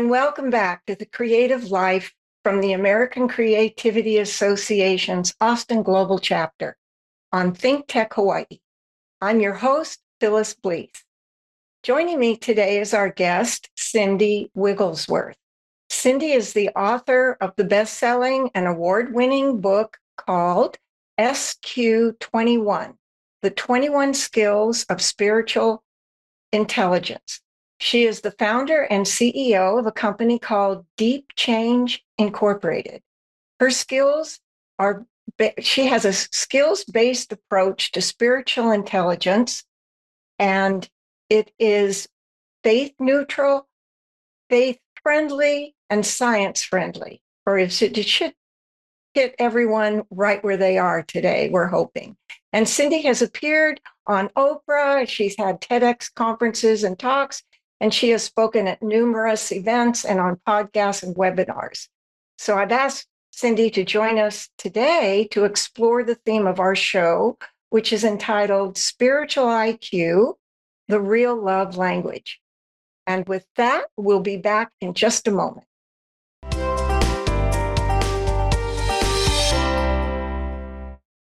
and welcome back to the Creative Life from the American Creativity Association's Austin Global Chapter on Think Tech Hawaii. I'm your host, Phyllis Blees. Joining me today is our guest, Cindy Wigglesworth. Cindy is the author of the best selling and award winning book called SQ21 The 21 Skills of Spiritual Intelligence. She is the founder and CEO of a company called Deep Change Incorporated. Her skills are, she has a skills based approach to spiritual intelligence, and it is faith neutral, faith friendly, and science friendly, or it should, it should hit everyone right where they are today, we're hoping. And Cindy has appeared on Oprah. She's had TEDx conferences and talks, and she has spoken at numerous events and on podcasts and webinars. So I've asked Cindy to join us today to explore the theme of our show, which is entitled Spiritual IQ The Real Love Language. And with that, we'll be back in just a moment.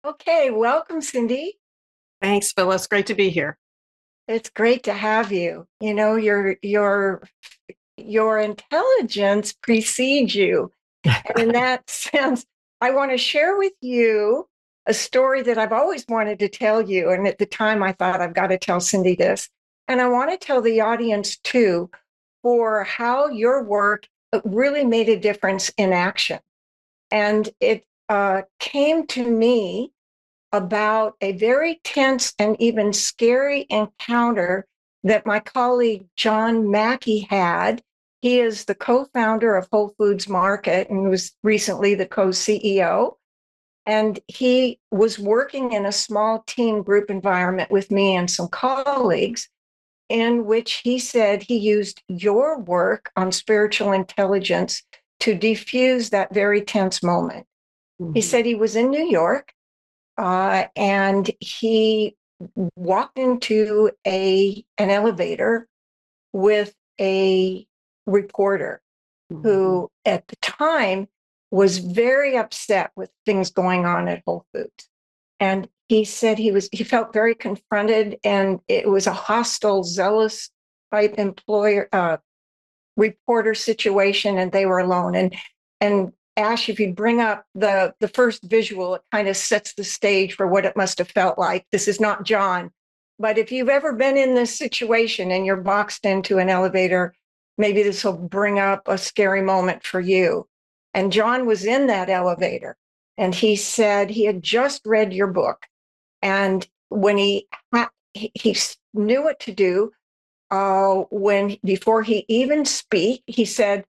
Okay, welcome, Cindy. Thanks, Phyllis. Great to be here. It's great to have you. You know, your your your intelligence precedes you. and in that sense, I want to share with you a story that I've always wanted to tell you. And at the time, I thought I've got to tell Cindy this. And I want to tell the audience too for how your work really made a difference in action. And it uh, came to me about a very tense and even scary encounter that my colleague John Mackey had. He is the co founder of Whole Foods Market and was recently the co CEO. And he was working in a small team group environment with me and some colleagues, in which he said he used your work on spiritual intelligence to defuse that very tense moment. Mm-hmm. He said he was in New York uh, and he walked into a an elevator with a reporter mm-hmm. who at the time was very upset with things going on at Whole Foods. And he said he was he felt very confronted and it was a hostile, zealous type employer uh, reporter situation and they were alone. And and Ash, if you bring up the the first visual, it kind of sets the stage for what it must have felt like. This is not John, but if you've ever been in this situation and you're boxed into an elevator, maybe this will bring up a scary moment for you. And John was in that elevator, and he said he had just read your book, and when he ha- he knew what to do, uh, when before he even speak, he said,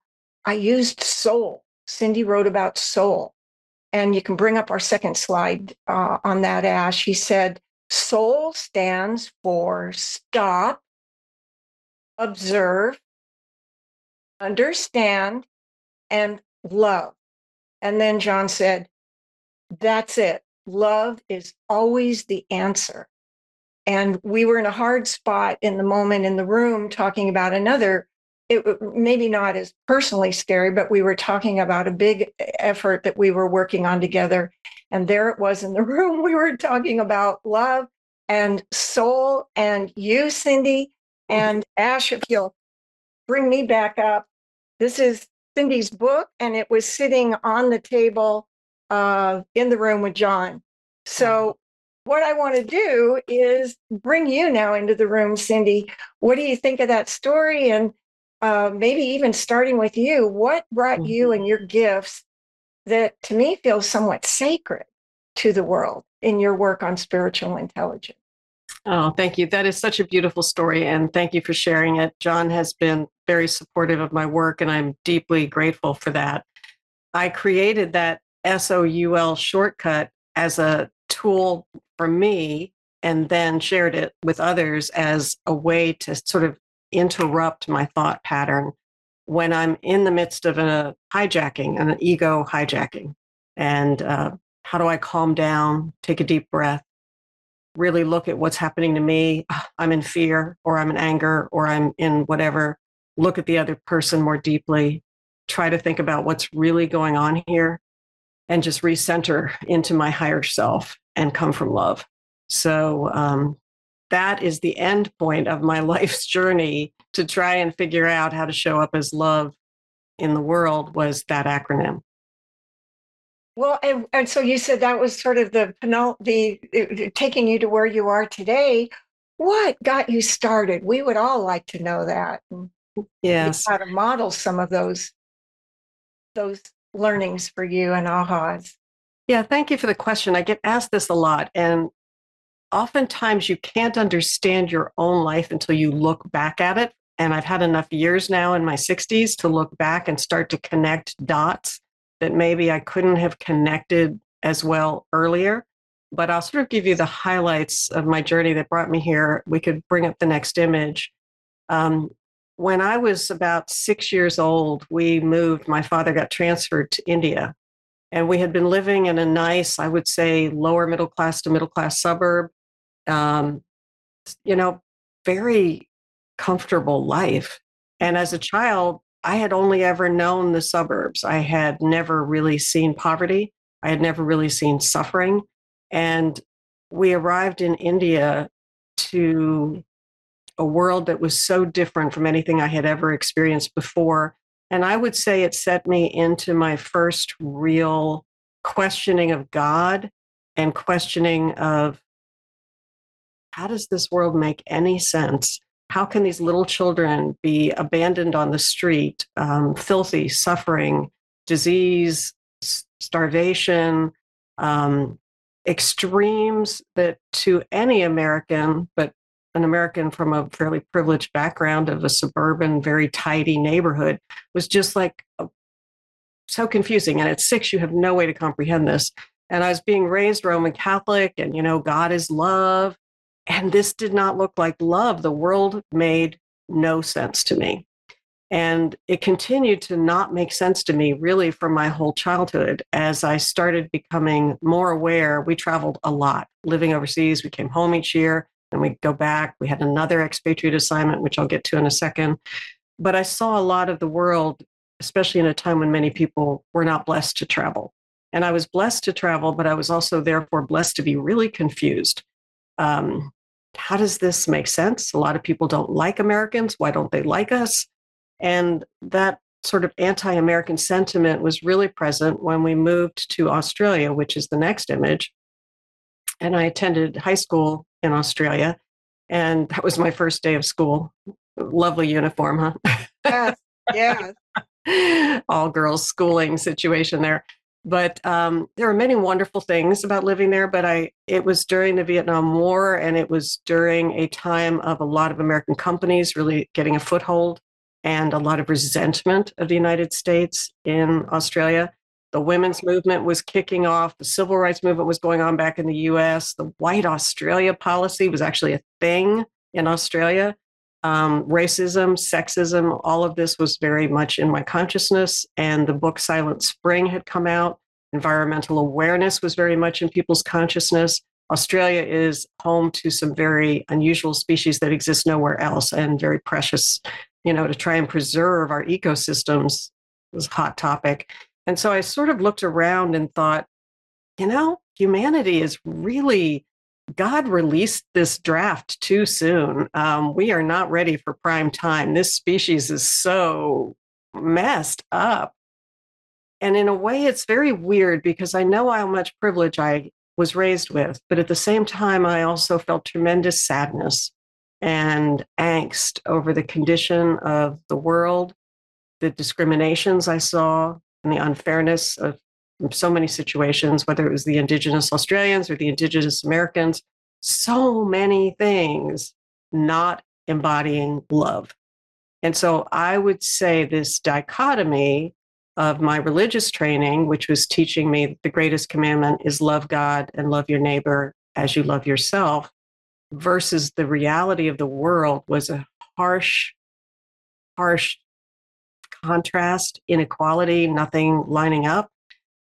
"I used soul." Cindy wrote about soul. And you can bring up our second slide uh, on that, Ash. He said, Soul stands for stop, observe, understand, and love. And then John said, That's it. Love is always the answer. And we were in a hard spot in the moment in the room talking about another it uh, maybe not as personally scary, but we were talking about a big uh, effort that we were working on together. And there it was in the room. We were talking about love and soul and you, Cindy, mm-hmm. and Ash, if you'll bring me back up. This is Cindy's book, and it was sitting on the table uh, in the room with John. So, mm-hmm. what I want to do is bring you now into the room, Cindy. What do you think of that story? And uh, maybe even starting with you, what brought mm-hmm. you and your gifts that to me feels somewhat sacred to the world in your work on spiritual intelligence? Oh, thank you. That is such a beautiful story. And thank you for sharing it. John has been very supportive of my work, and I'm deeply grateful for that. I created that SOUL shortcut as a tool for me and then shared it with others as a way to sort of interrupt my thought pattern when I'm in the midst of a hijacking, an ego hijacking. And uh, how do I calm down, take a deep breath, really look at what's happening to me? I'm in fear, or I'm in anger, or I'm in whatever look at the other person more deeply, try to think about what's really going on here, and just recenter into my higher self and come from love. So um, that is the end point of my life's journey to try and figure out how to show up as love in the world was that acronym. Well, and, and so you said that was sort of the the, the taking you to where you are today. What got you started? We would all like to know that. Yes, how to model some of those those learnings for you and ahas. Yeah, thank you for the question. I get asked this a lot, and oftentimes you can't understand your own life until you look back at it. And I've had enough years now in my 60s to look back and start to connect dots that maybe I couldn't have connected as well earlier. But I'll sort of give you the highlights of my journey that brought me here. We could bring up the next image. Um, when I was about six years old, we moved. My father got transferred to India. And we had been living in a nice, I would say, lower middle class to middle class suburb. Um, you know, very comfortable life. And as a child, I had only ever known the suburbs. I had never really seen poverty. I had never really seen suffering. And we arrived in India to a world that was so different from anything I had ever experienced before. And I would say it set me into my first real questioning of God and questioning of how does this world make any sense? how can these little children be abandoned on the street, um, filthy, suffering, disease, starvation, um, extremes that to any American, but an American from a fairly privileged background of a suburban, very tidy neighborhood, was just like uh, so confusing. And at six, you have no way to comprehend this. And I was being raised Roman Catholic, and you know, God is love. And this did not look like love. The world made no sense to me. And it continued to not make sense to me really for my whole childhood as I started becoming more aware. We traveled a lot living overseas. We came home each year and we go back. We had another expatriate assignment, which I'll get to in a second. But I saw a lot of the world, especially in a time when many people were not blessed to travel. And I was blessed to travel, but I was also therefore blessed to be really confused. Um, how does this make sense? A lot of people don't like Americans. Why don't they like us? And that sort of anti American sentiment was really present when we moved to Australia, which is the next image. And I attended high school in Australia. And that was my first day of school. Lovely uniform, huh? Yes, yes. All girls schooling situation there but um, there are many wonderful things about living there but i it was during the vietnam war and it was during a time of a lot of american companies really getting a foothold and a lot of resentment of the united states in australia. The women's movement was kicking off the civil rights movement was going on back in the us the white australia policy was actually a thing in australia um, racism, sexism, all of this was very much in my consciousness. And the book Silent Spring had come out. Environmental awareness was very much in people's consciousness. Australia is home to some very unusual species that exist nowhere else and very precious. You know, to try and preserve our ecosystems was a hot topic. And so I sort of looked around and thought, you know, humanity is really God released this draft too soon. Um, we are not ready for prime time. This species is so messed up. And in a way, it's very weird because I know how much privilege I was raised with, but at the same time, I also felt tremendous sadness and angst over the condition of the world, the discriminations I saw, and the unfairness of so many situations, whether it was the Indigenous Australians or the Indigenous Americans, so many things not embodying love. And so I would say this dichotomy of my religious training, which was teaching me the greatest commandment is love God and love your neighbor as you love yourself, versus the reality of the world was a harsh, harsh contrast, inequality, nothing lining up.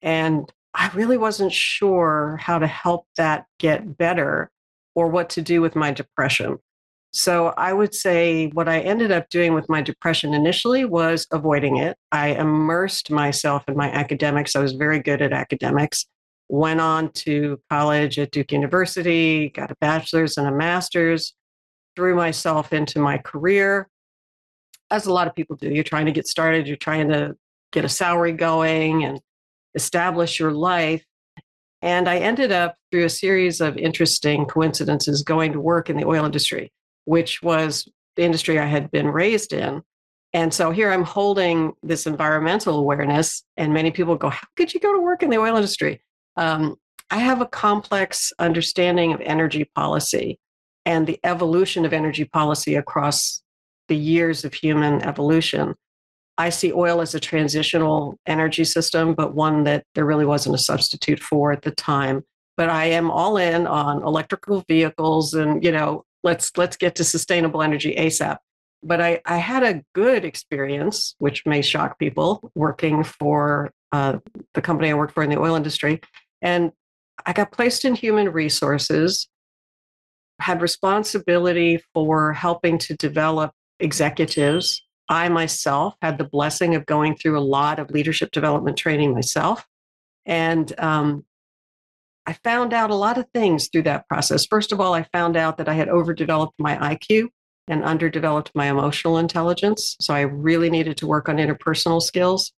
And I really wasn't sure how to help that get better or what to do with my depression. So I would say what I ended up doing with my depression initially was avoiding it. I immersed myself in my academics. I was very good at academics. Went on to college at Duke University, got a bachelor's and a master's, threw myself into my career, as a lot of people do. You're trying to get started, you're trying to get a salary going and establish your life. And I ended up through a series of interesting coincidences going to work in the oil industry which was the industry I had been raised in. And so here I'm holding this environmental awareness, and many people go, How could you go to work in the oil industry? Um, I have a complex understanding of energy policy and the evolution of energy policy across the years of human evolution. I see oil as a transitional energy system, but one that there really wasn't a substitute for at the time. But I am all in on electrical vehicles and, you know, let's let's get to sustainable energy asap but i i had a good experience which may shock people working for uh, the company i worked for in the oil industry and i got placed in human resources had responsibility for helping to develop executives i myself had the blessing of going through a lot of leadership development training myself and um, I found out a lot of things through that process. First of all, I found out that I had overdeveloped my IQ and underdeveloped my emotional intelligence. So I really needed to work on interpersonal skills.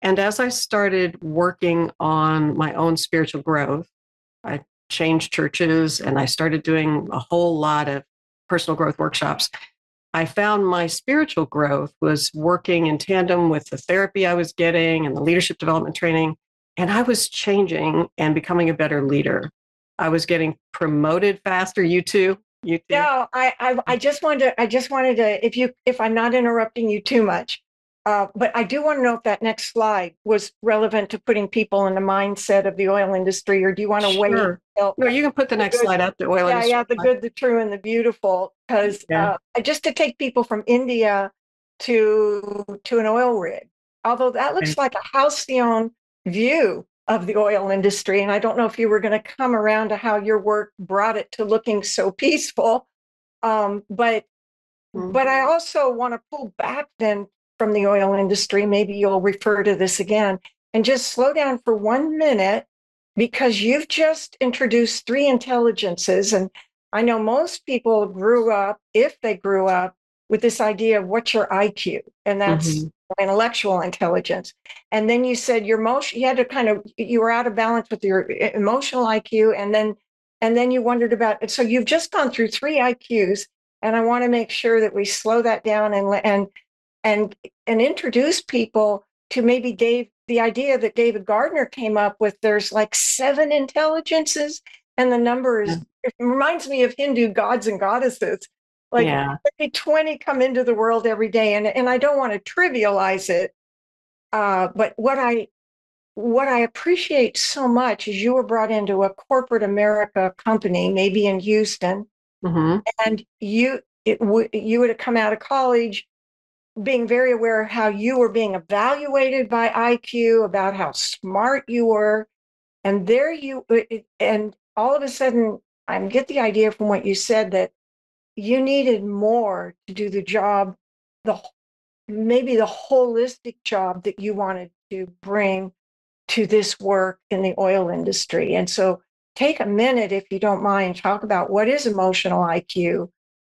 And as I started working on my own spiritual growth, I changed churches and I started doing a whole lot of personal growth workshops. I found my spiritual growth was working in tandem with the therapy I was getting and the leadership development training and I was changing and becoming a better leader. I was getting promoted faster. You too. You too. No, I, I, I just wanted to. I just wanted to. If you, if I'm not interrupting you too much, uh, but I do want to know if that next slide was relevant to putting people in the mindset of the oil industry, or do you want to sure. wait? No, you can put the next slide up. The oil yeah, industry. Yeah, the good, the true, and the beautiful. Because yeah. uh, just to take people from India to to an oil rig, although that looks like a halcyon view of the oil industry. And I don't know if you were going to come around to how your work brought it to looking so peaceful. Um, but mm-hmm. but I also want to pull back then from the oil industry. Maybe you'll refer to this again and just slow down for one minute because you've just introduced three intelligences. And I know most people grew up, if they grew up, with this idea of what's your IQ, and that's mm-hmm intellectual intelligence. And then you said your emotion, you had to kind of, you were out of balance with your emotional IQ. And then, and then you wondered about it. So you've just gone through three IQs. And I want to make sure that we slow that down and, and, and, and introduce people to maybe Dave, the idea that David Gardner came up with. There's like seven intelligences and the number is, yeah. it reminds me of Hindu gods and goddesses. Like yeah. 20 come into the world every day. And, and I don't want to trivialize it. Uh, but what I what I appreciate so much is you were brought into a corporate America company, maybe in Houston, mm-hmm. and you it w- you would have come out of college being very aware of how you were being evaluated by IQ, about how smart you were, and there you uh, and all of a sudden I get the idea from what you said that you needed more to do the job, the maybe the holistic job that you wanted to bring to this work in the oil industry. And so take a minute, if you don't mind, talk about what is emotional IQ.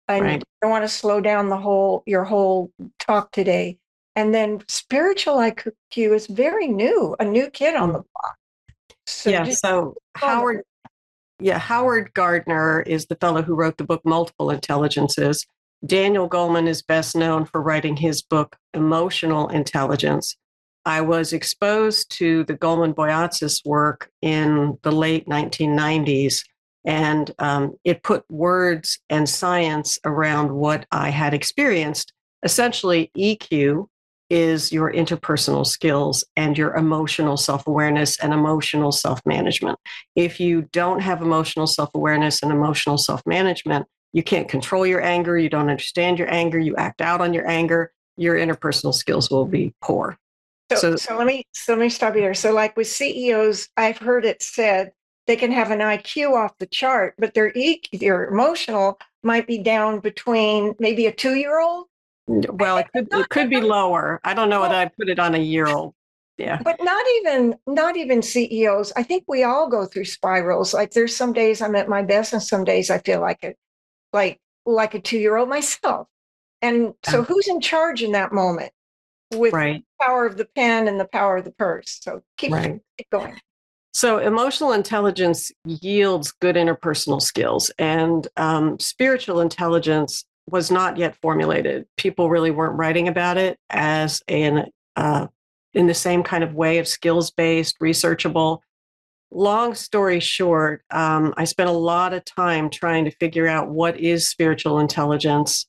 And right. I want to slow down the whole your whole talk today. And then spiritual IQ is very new, a new kid on the block. So yeah. So Howard yeah, Howard Gardner is the fellow who wrote the book Multiple Intelligences. Daniel Goleman is best known for writing his book Emotional Intelligence. I was exposed to the Goleman Boyatzis work in the late 1990s, and um, it put words and science around what I had experienced. Essentially, EQ is your interpersonal skills and your emotional self awareness and emotional self management. If you don't have emotional self awareness and emotional self management, you can't control your anger, you don't understand your anger, you act out on your anger, your interpersonal skills will be poor. So, so, so let me so let me stop you there. So, like with CEOs, I've heard it said they can have an IQ off the chart, but their e- their emotional might be down between maybe a two year old. Well, it could it could be lower. I don't know whether I put it on a year old. Yeah. But not even not even CEOs. I think we all go through spirals. Like there's some days I'm at my best and some days I feel like it like like a two year old myself. And so who's in charge in that moment with right. the power of the pen and the power of the purse? So keep, Right. keep going. So, emotional intelligence yields good interpersonal skills, and um, spiritual intelligence was not yet formulated. People really weren't writing about it as an uh, in the same kind of way of skills based, researchable. Long story short, um, I spent a lot of time trying to figure out what is spiritual intelligence.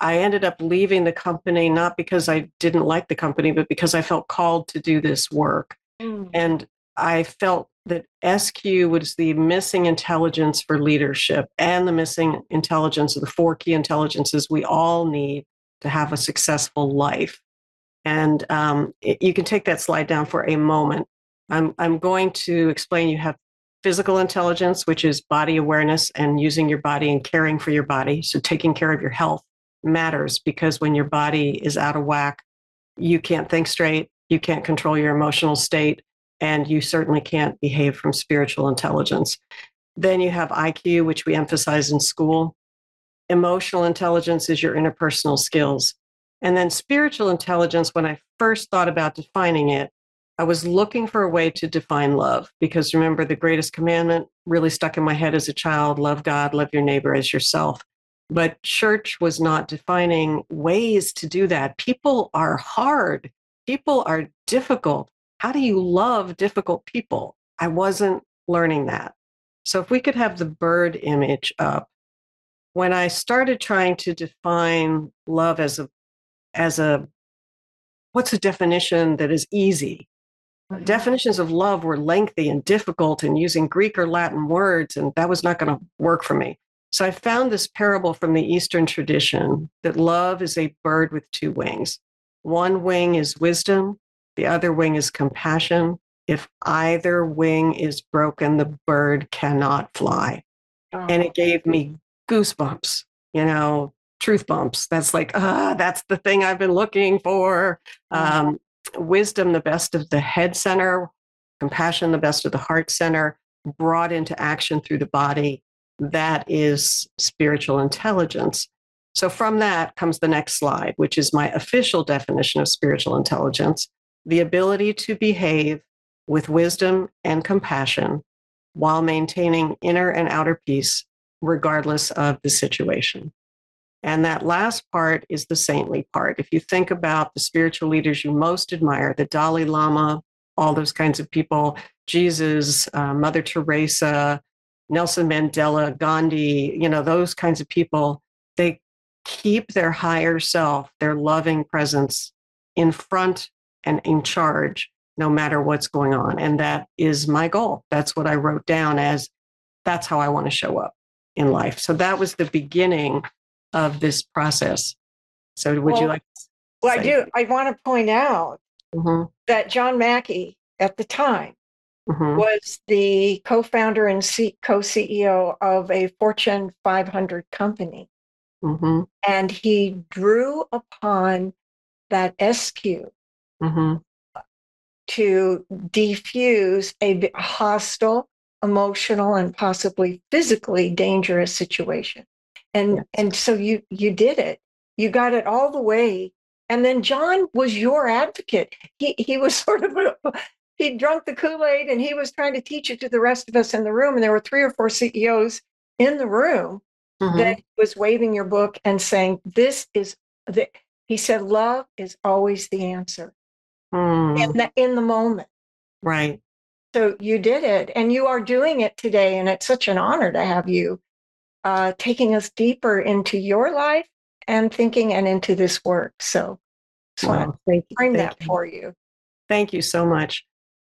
I ended up leaving the company not because I didn't like the company, but because I felt called to do this work. And I felt that SQ was the missing intelligence for leadership and the missing intelligence of the four key intelligences we all need to have a successful life. And um, it- you can take that slide down for a moment. I'm, I'm going to explain you have physical intelligence, which is body awareness and using your body and caring for your body. So taking care of your health matters because when your body is out of whack, you can't think straight, you can't control your emotional state, and you certainly can't behave from spiritual intelligence. Then you have IQ, which we emphasize in school. Emotional intelligence is your interpersonal skills. And then spiritual intelligence, when I first thought about defining it, I was looking for a way to define love because remember, the greatest commandment really stuck in my head as a child love God, love your neighbor as yourself. But church was not defining ways to do that. People are hard, people are difficult. How do you love difficult people? I wasn't learning that. So if we could have the bird image up, when I started trying to define love as a as a what's a definition that is easy? Mm-hmm. Definitions of love were lengthy and difficult and using Greek or Latin words, and that was not going to work for me. So I found this parable from the Eastern tradition that love is a bird with two wings. One wing is wisdom, the other wing is compassion. If either wing is broken, the bird cannot fly. And it gave me goosebumps, you know, truth bumps. That's like, ah, that's the thing I've been looking for. Um, wisdom, the best of the head center, compassion, the best of the heart center, brought into action through the body. That is spiritual intelligence. So, from that comes the next slide, which is my official definition of spiritual intelligence the ability to behave with wisdom and compassion while maintaining inner and outer peace, regardless of the situation. And that last part is the saintly part. If you think about the spiritual leaders you most admire, the Dalai Lama, all those kinds of people, Jesus, uh, Mother Teresa, Nelson Mandela, Gandhi, you know, those kinds of people, they keep their higher self, their loving presence in front and in charge no matter what's going on. And that is my goal. That's what I wrote down as that's how I want to show up in life. So that was the beginning of this process. So would you Well, like Well, I do. I want to point out Mhm, that John Mackey at the time mhm, was the co-founder and C- co-CEO of a Fortune 500 company, mhm, and he drew upon that SQ mhm. to defuse a hostile, emotional, and possibly physically dangerous situation. And Yes. and so you you did it. You got it all the way. And then John was your advocate. He he was sort of a, he drunk the Kool-Aid and he was trying to teach it to the rest of us in the room. And there were three or four CEOs in the room Mhm. that was waving your book and saying, This is the he said, love is always the answer Mm, in the in the moment. right. So you did it, and you are doing it today, and it's such an honor to have you uh, taking us deeper into your life and thinking and into this work. So, just want to Wow, frame that you. for you. Thank you so much.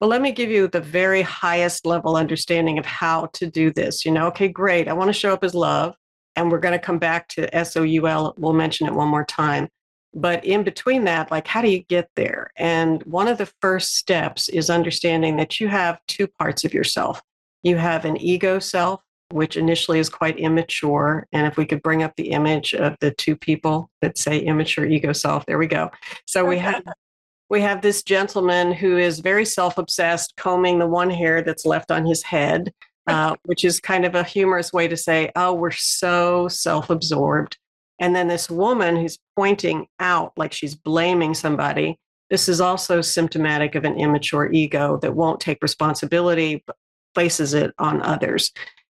Well, let me give you the very highest level understanding of how to do this. You know, okay, great. I want to show up as love, and we're going to come back to SOUL. We'll mention it one more time. But in between that, like, how do you get there? And one of the first steps is understanding that you have two parts of yourself. You have an ego self, which initially is quite immature. And if we could bring up the image of the two people that say immature ego self, there we go. So we have we have this gentleman who is very self-obsessed, combing the one hair that's left on his head, uh, which is kind of a humorous way to say, "Oh, we're so self-absorbed." And then this woman who's pointing out like she's blaming somebody. This is also symptomatic of an immature ego that won't take responsibility, but places it on others.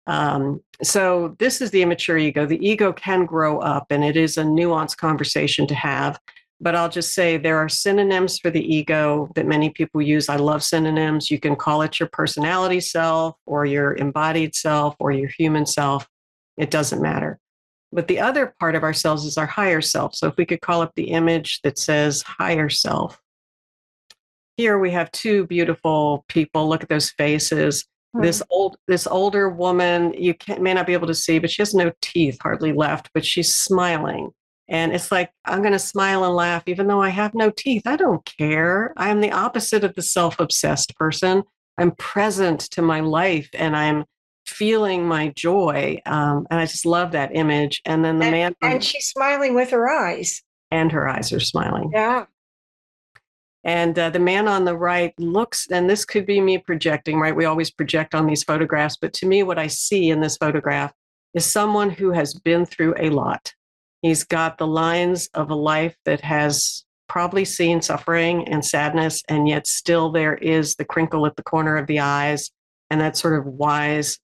Um, so this is the immature ego. The ego can grow up, and it is a nuanced conversation to have. But I'll just say there are synonyms for the ego that many people use. I love synonyms. You can call it your personality self, or your embodied self, or your human self. It doesn't matter. But the other part of ourselves is our higher self. So if we could call up the image that says higher self. Here we have two beautiful people. Look at those faces hmm. this old this older woman you can, may not be able to see but she has no teeth hardly left but she's smiling and it's like i'm going to smile and laugh even though i have no teeth i don't care i am the opposite of the self-obsessed person i'm present to my life and i'm feeling my joy um, and i just love that image and then the and, man and she's smiling with her eyes and her eyes are smiling yeah and uh, the man on the right looks, and this could be me projecting, right? We always project on these photographs, but to me, what I see in this photograph is someone who has been through a lot. He's got the lines of a life that has probably seen suffering and sadness, and yet still there is the crinkle at the corner of the eyes and that sort of wise,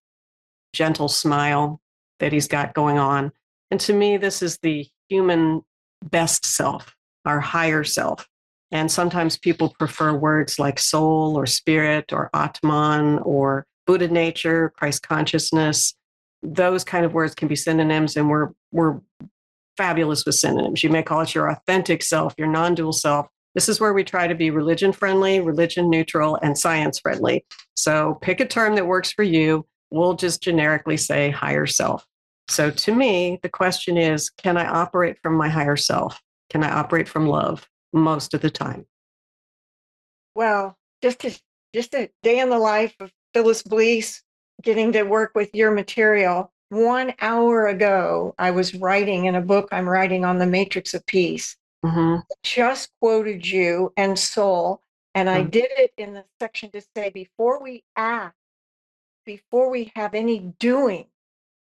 gentle smile that he's got going on. And to me, this is the human best self, our higher self. And sometimes people prefer words like soul or spirit or Atman or Buddha nature, Christ consciousness. Those kind of words can be synonyms, and we're, we're fabulous with synonyms. You may call it your authentic self, your non dual self. This is where we try to be religion friendly, religion neutral, and science friendly. So pick a term that works for you. We'll just generically say higher self. So to me, the question is can I operate from my higher self? Can I operate from love? most of the time. Well, just a, just a day in the life of Phyllis Blees, getting to work with your material. One hour ago, I was writing in a book I'm writing on the Matrix of Peace. Mm-hmm. Just quoted you and soul, and mm-hmm. I did it in the section to say before we act, before we have any doing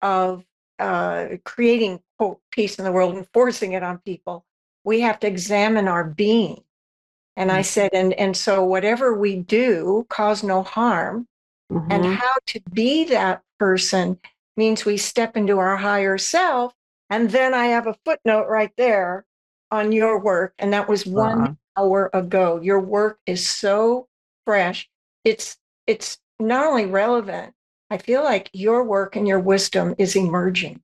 of uh, creating quote peace in the world and forcing it on people, we have to examine our being. And mm-hmm. I said, and, and so whatever we do, cause no harm. Mm-hmm. And how to be that person means we step into our higher self. And then I have a footnote right there on your work. And that was one uh-huh. hour ago. Your work is so fresh. It's it's not only relevant, I feel like your work and your wisdom is emerging.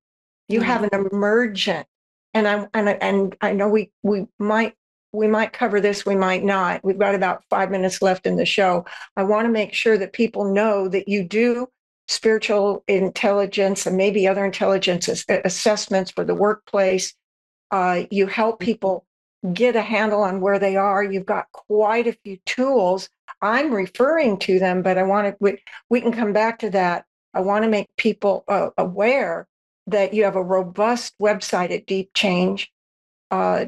You mm-hmm. have an emergent and I and and I know we we might we might cover this, we might not. We've got about five minutes left in the show. I want to make sure that people know that you do spiritual intelligence and maybe other intelligence assessments for the workplace. Uh, you help people get a handle on where they are. You've got quite a few tools. I'm referring to them, but I want to, we, we can come back to that. I want to make people uh, aware that you have a robust website at deepchange uh,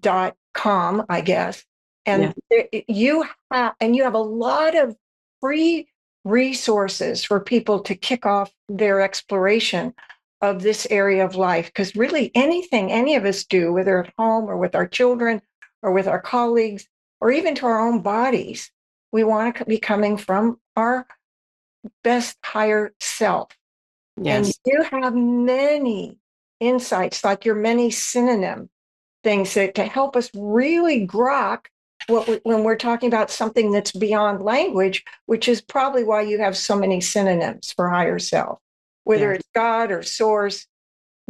dot com, I guess, and yeah. you have and you have a lot of free resources for people to kick off their exploration of this area of life. Because really, anything any of us do, whether at home or with our children or with our colleagues or even to our own bodies, we want to be coming from our best higher self. Yes. And you have many insights, like your many synonym things that to help us really grok what we, when we're talking about something that's beyond language, which is probably why you have so many synonyms for higher self, whether yeah. it's God or source.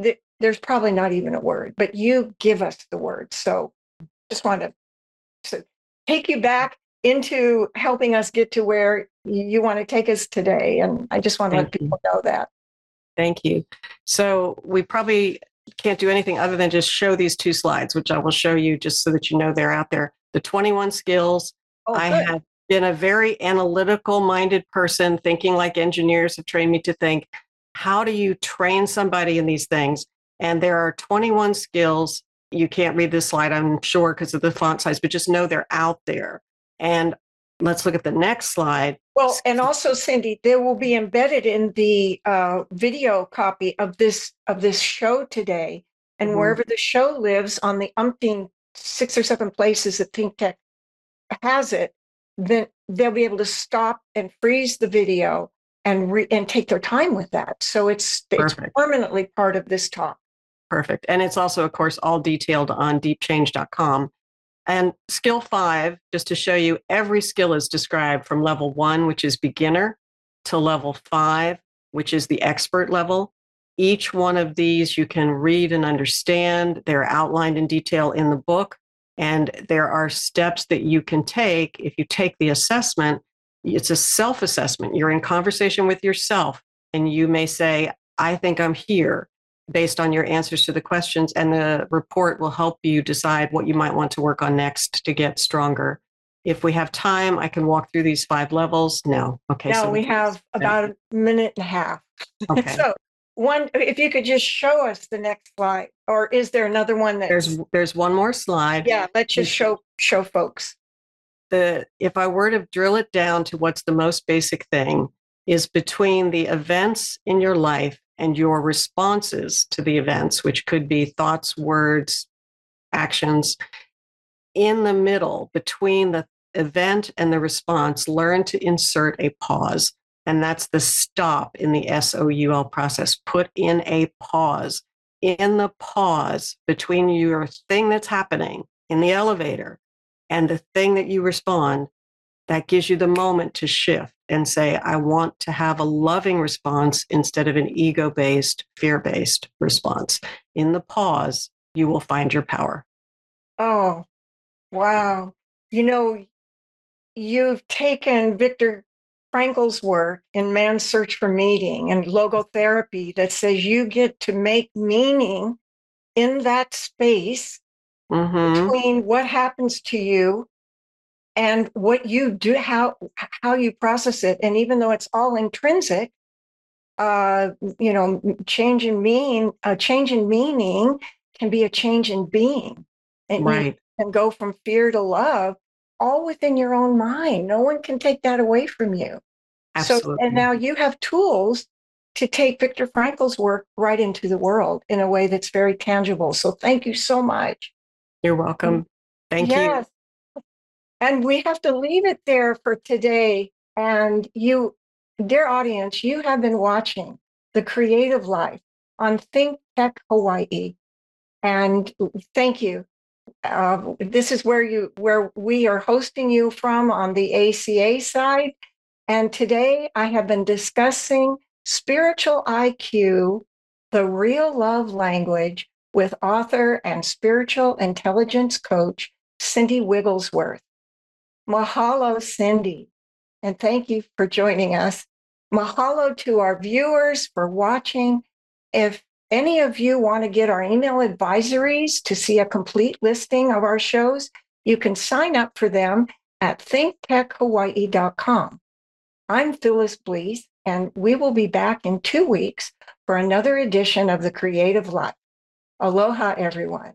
Th- there's probably not even a word, but you give us the word. So just want to so take you back into helping us get to where you want to take us today. And I just want to Thank let people know that. Thank you. So we probably can't do anything other than just show these two slides, which I will show you just so that you know they're out there. The 21 skills. Oh, I have been a very analytical minded person, thinking like engineers have trained me to think. How do you train somebody in these things? And there are 21 skills. You can't read this slide, I'm sure, because of the font size, but just know they're out there. And let's look at the next slide. Well, and also, Cindy, they will be embedded in the uh, video copy of this of this show today, and mm-hmm. wherever the show lives on the umpteen six or seven places that Think Tech has it, then they'll be able to stop and freeze the video and re- and take their time with that. So it's Perfect. it's permanently part of this talk. Perfect. And it's also, of course, all detailed on deepchange.com. And skill five, just to show you, every skill is described from level one, which is beginner, to level five, which is the expert level. Each one of these you can read and understand. They're outlined in detail in the book. And there are steps that you can take if you take the assessment. It's a self assessment. You're in conversation with yourself, and you may say, I think I'm here based on your answers to the questions. And the report will help you decide what you might want to work on next to get stronger. If we have time, I can walk through these five levels. No. Okay. No, so we have about a minute and a half. Okay. so one if you could just show us the next slide or is there another one that there's there's one more slide yeah let's just show show folks the if i were to drill it down to what's the most basic thing is between the events in your life and your responses to the events which could be thoughts words actions in the middle between the event and the response learn to insert a pause and that's the stop in the SOUL process. Put in a pause. In the pause between your thing that's happening in the elevator and the thing that you respond, that gives you the moment to shift and say, I want to have a loving response instead of an ego based, fear based response. In the pause, you will find your power. Oh, wow. You know, you've taken Viktor Frankl's work in Man's Search for Meaning and logotherapy that says you get to make meaning in that space mm-hmm. between what happens to you and what you do, how how you process it, and even though it's all intrinsic, uh, you know, change in mean, a change in meaning can be a change in being, and right. and go from fear to love all within your own mind. No one can take that away from you. Absolutely. So, and now you have tools to take Viktor Frankl's work right into the world in a way that's very tangible. So thank you so much. You're welcome. Thank yes. you. And we have to leave it there for today. And you, dear audience, you have been watching The Creative Life on Think Tech Hawaii. And thank you. Uh, this is where you where we are hosting you from on the ACA side and today I have been discussing spiritual IQ, the real love language, with author and spiritual intelligence coach, Cindy Wigglesworth. Mahalo, Cindy. And thank you for joining us. Mahalo to our viewers for watching. If any of you want to get our email advisories to see a complete listing of our shows, you can sign up for them at thinktechhawaii.com. I'm Phyllis Blees, and we will be back in two weeks for another edition of The Creative Life. Aloha, everyone.